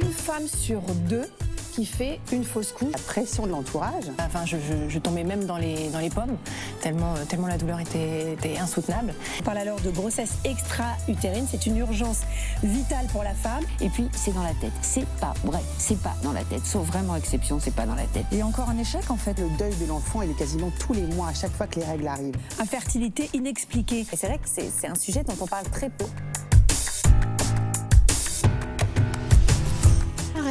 une femme sur deux qui fait une fausse couche. La pression de l'entourage. Enfin, je, tombais même dans les, dans les pommes, tellement, tellement la douleur était, était insoutenable. On parle alors de grossesse extra-utérine, c'est une urgence vitale pour la femme. Et puis, c'est dans la tête. C'est pas vrai, c'est pas dans la tête. Sauf vraiment exception, c'est pas dans la tête. Et encore un échec, en fait. Le deuil de l'enfant, il est quasiment tous les mois, à chaque fois que les règles arrivent. Infertilité inexpliquée. Et c'est vrai que c'est un sujet dont on parle très peu.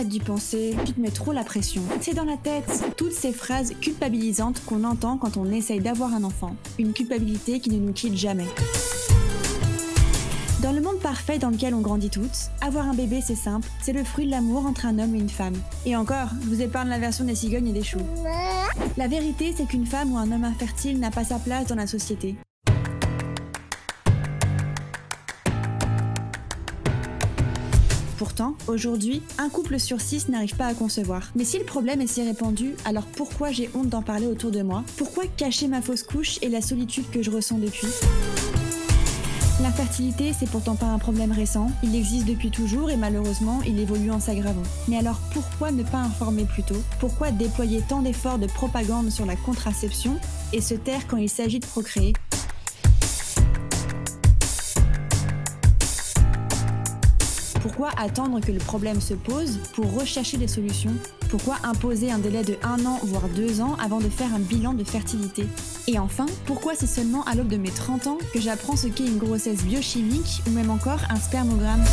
D'y penser, tu te mets trop la pression. C'est dans la tête. Toutes ces phrases culpabilisantes qu'on entend quand on essaye d'avoir un enfant. Une culpabilité qui ne nous quitte jamais. Dans le monde parfait dans lequel on grandit toutes, avoir un bébé c'est simple, c'est le fruit de l'amour entre un homme et une femme. Et encore, je vous épargne la version des cigognes et des choux. La vérité c'est qu'une femme ou un homme infertile n'a pas sa place dans la société. Pourtant, aujourd'hui, un couple sur six n'arrive pas à concevoir. Mais si le problème est si répandu, alors pourquoi j'ai honte d'en parler autour de moi? Pourquoi cacher ma fausse couche et la solitude que je ressens depuis? L'infertilité, c'est pourtant pas un problème récent, il existe depuis toujours et malheureusement, il évolue en s'aggravant. Mais alors pourquoi ne pas informer plus tôt? Pourquoi déployer tant d'efforts de propagande sur la contraception et se taire quand il s'agit de procréer? Pourquoi attendre que le problème se pose pour rechercher des solutions? Pourquoi imposer un délai de un an voire deux ans avant de faire un bilan de fertilité? Et enfin, pourquoi c'est seulement à l'aube de mes 30 ans que j'apprends ce qu'est une grossesse biochimique ou même encore un spermogramme?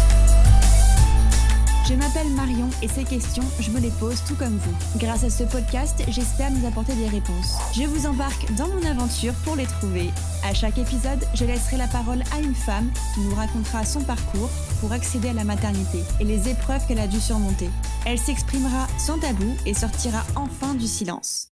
Je m'appelle Marion et ces questions, je me les pose tout comme vous. Grâce à ce podcast, j'espère nous apporter des réponses. Je vous embarque dans mon aventure pour les trouver. À chaque épisode, je laisserai la parole à une femme qui nous racontera son parcours pour accéder à la maternité et les épreuves qu'elle a dû surmonter. Elle s'exprimera sans tabou et sortira enfin du silence.